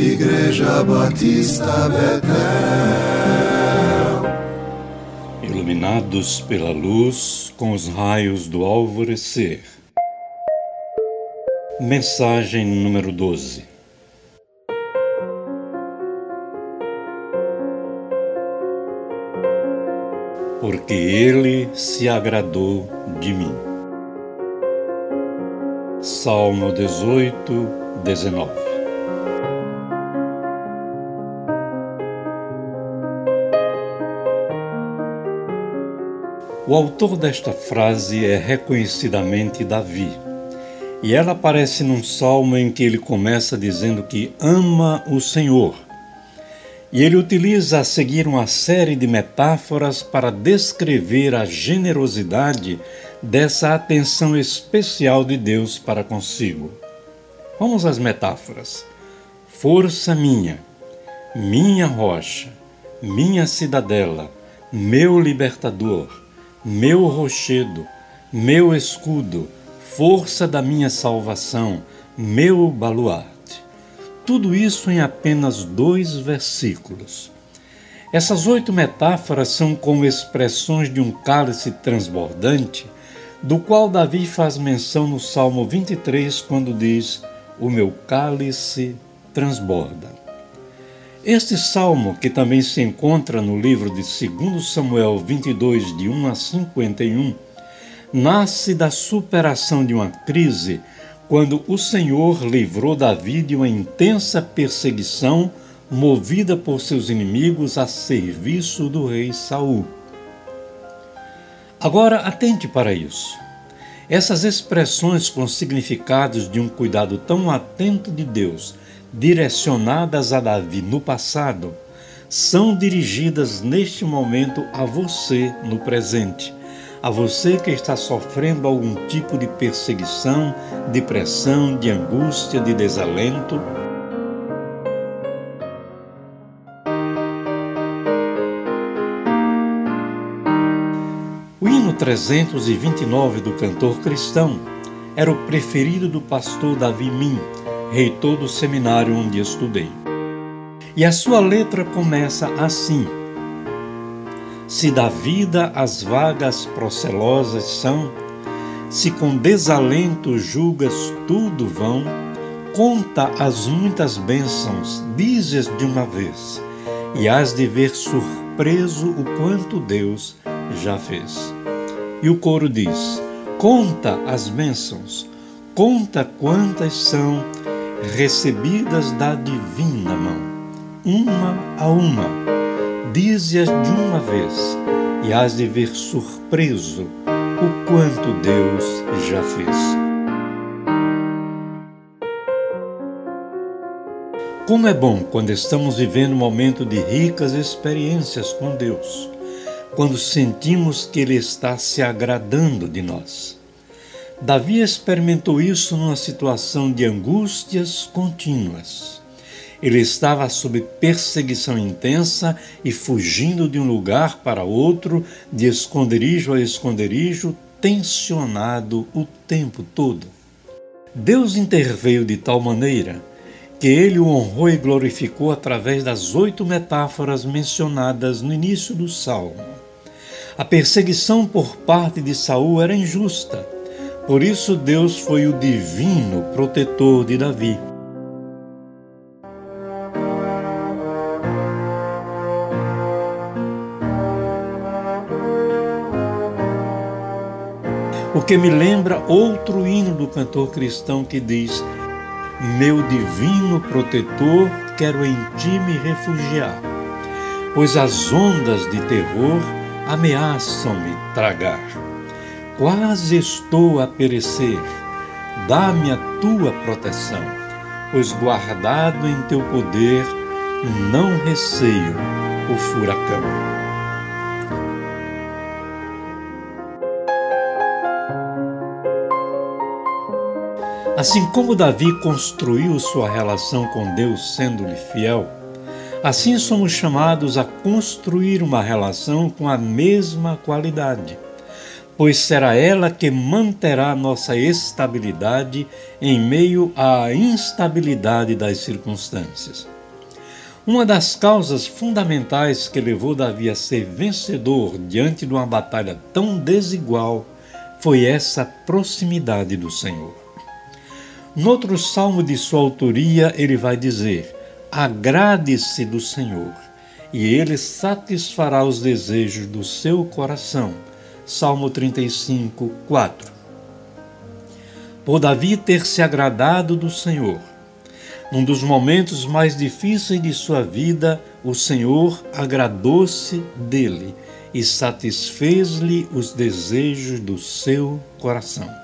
Igreja Batista Betel. Iluminados pela luz com os raios do alvorecer. Mensagem número 12. Porque ele se agradou de mim. Salmo 18, 19. O autor desta frase é reconhecidamente Davi. E ela aparece num salmo em que ele começa dizendo que ama o Senhor. E ele utiliza a seguir uma série de metáforas para descrever a generosidade dessa atenção especial de Deus para consigo. Vamos às metáforas. Força minha, minha rocha, minha cidadela, meu libertador meu rochedo, meu escudo, força da minha salvação, meu baluarte. Tudo isso em apenas dois versículos. Essas oito metáforas são como expressões de um cálice transbordante, do qual Davi faz menção no Salmo 23, quando diz: O meu cálice transborda. Este salmo, que também se encontra no livro de 2 Samuel 22, de 1 a 51, nasce da superação de uma crise quando o Senhor livrou Davi de uma intensa perseguição movida por seus inimigos a serviço do rei Saul. Agora atente para isso. Essas expressões com significados de um cuidado tão atento de Deus direcionadas a Davi no passado são dirigidas neste momento a você no presente. A você que está sofrendo algum tipo de perseguição, de pressão, de angústia, de desalento. 329 do cantor cristão era o preferido do pastor Davi Min, reitor do seminário onde estudei. E a sua letra começa assim: Se da vida as vagas procelosas são, se com desalento julgas tudo vão, conta as muitas bênçãos, dizes de uma vez, e hás de ver surpreso o quanto Deus já fez. E o coro diz: Conta as bênçãos, conta quantas são recebidas da divina mão, uma a uma, dize-as de uma vez, e hás de ver surpreso o quanto Deus já fez. Como é bom quando estamos vivendo um momento de ricas experiências com Deus, quando sentimos que Ele está se agradando de nós. Davi experimentou isso numa situação de angústias contínuas. Ele estava sob perseguição intensa e fugindo de um lugar para outro, de esconderijo a esconderijo, tensionado o tempo todo. Deus interveio de tal maneira que ele o honrou e glorificou através das oito metáforas mencionadas no início do salmo. A perseguição por parte de Saul era injusta por isso, Deus foi o divino protetor de Davi. O que me lembra outro hino do cantor cristão que diz: Meu divino protetor, quero em ti me refugiar, pois as ondas de terror ameaçam-me tragar. Quase estou a perecer. Dá-me a tua proteção, pois guardado em teu poder, não receio o furacão. Assim como Davi construiu sua relação com Deus sendo-lhe fiel, assim somos chamados a construir uma relação com a mesma qualidade pois será ela que manterá nossa estabilidade em meio à instabilidade das circunstâncias. Uma das causas fundamentais que levou Davi a ser vencedor diante de uma batalha tão desigual foi essa proximidade do Senhor. No outro salmo de sua autoria, ele vai dizer: Agrade-se do Senhor, e ele satisfará os desejos do seu coração. Salmo 35, 4. Por Davi ter se agradado do Senhor, num dos momentos mais difíceis de sua vida, o Senhor agradou-se dele e satisfez-lhe os desejos do seu coração.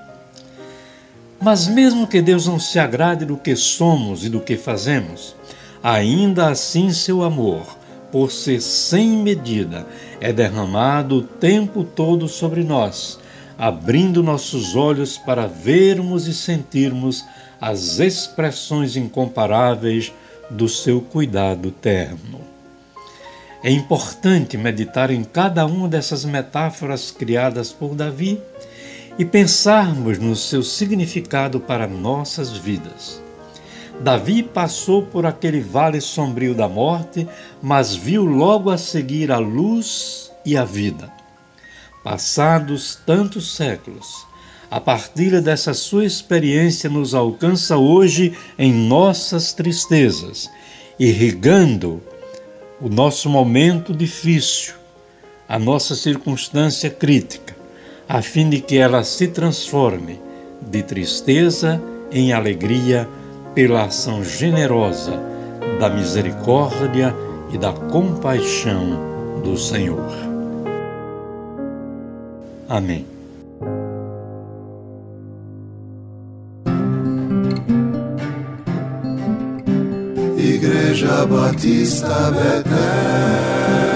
Mas, mesmo que Deus não se agrade do que somos e do que fazemos, ainda assim seu amor, por ser sem medida, é derramado o tempo todo sobre nós, abrindo nossos olhos para vermos e sentirmos as expressões incomparáveis do seu cuidado terno. É importante meditar em cada uma dessas metáforas criadas por Davi e pensarmos no seu significado para nossas vidas. Davi passou por aquele vale sombrio da morte, mas viu logo a seguir a luz e a vida. Passados tantos séculos, a partilha dessa sua experiência nos alcança hoje em nossas tristezas, irrigando o nosso momento difícil, a nossa circunstância crítica, a fim de que ela se transforme de tristeza em alegria pela ação generosa da misericórdia e da compaixão do Senhor. Amém. Igreja Batista Betel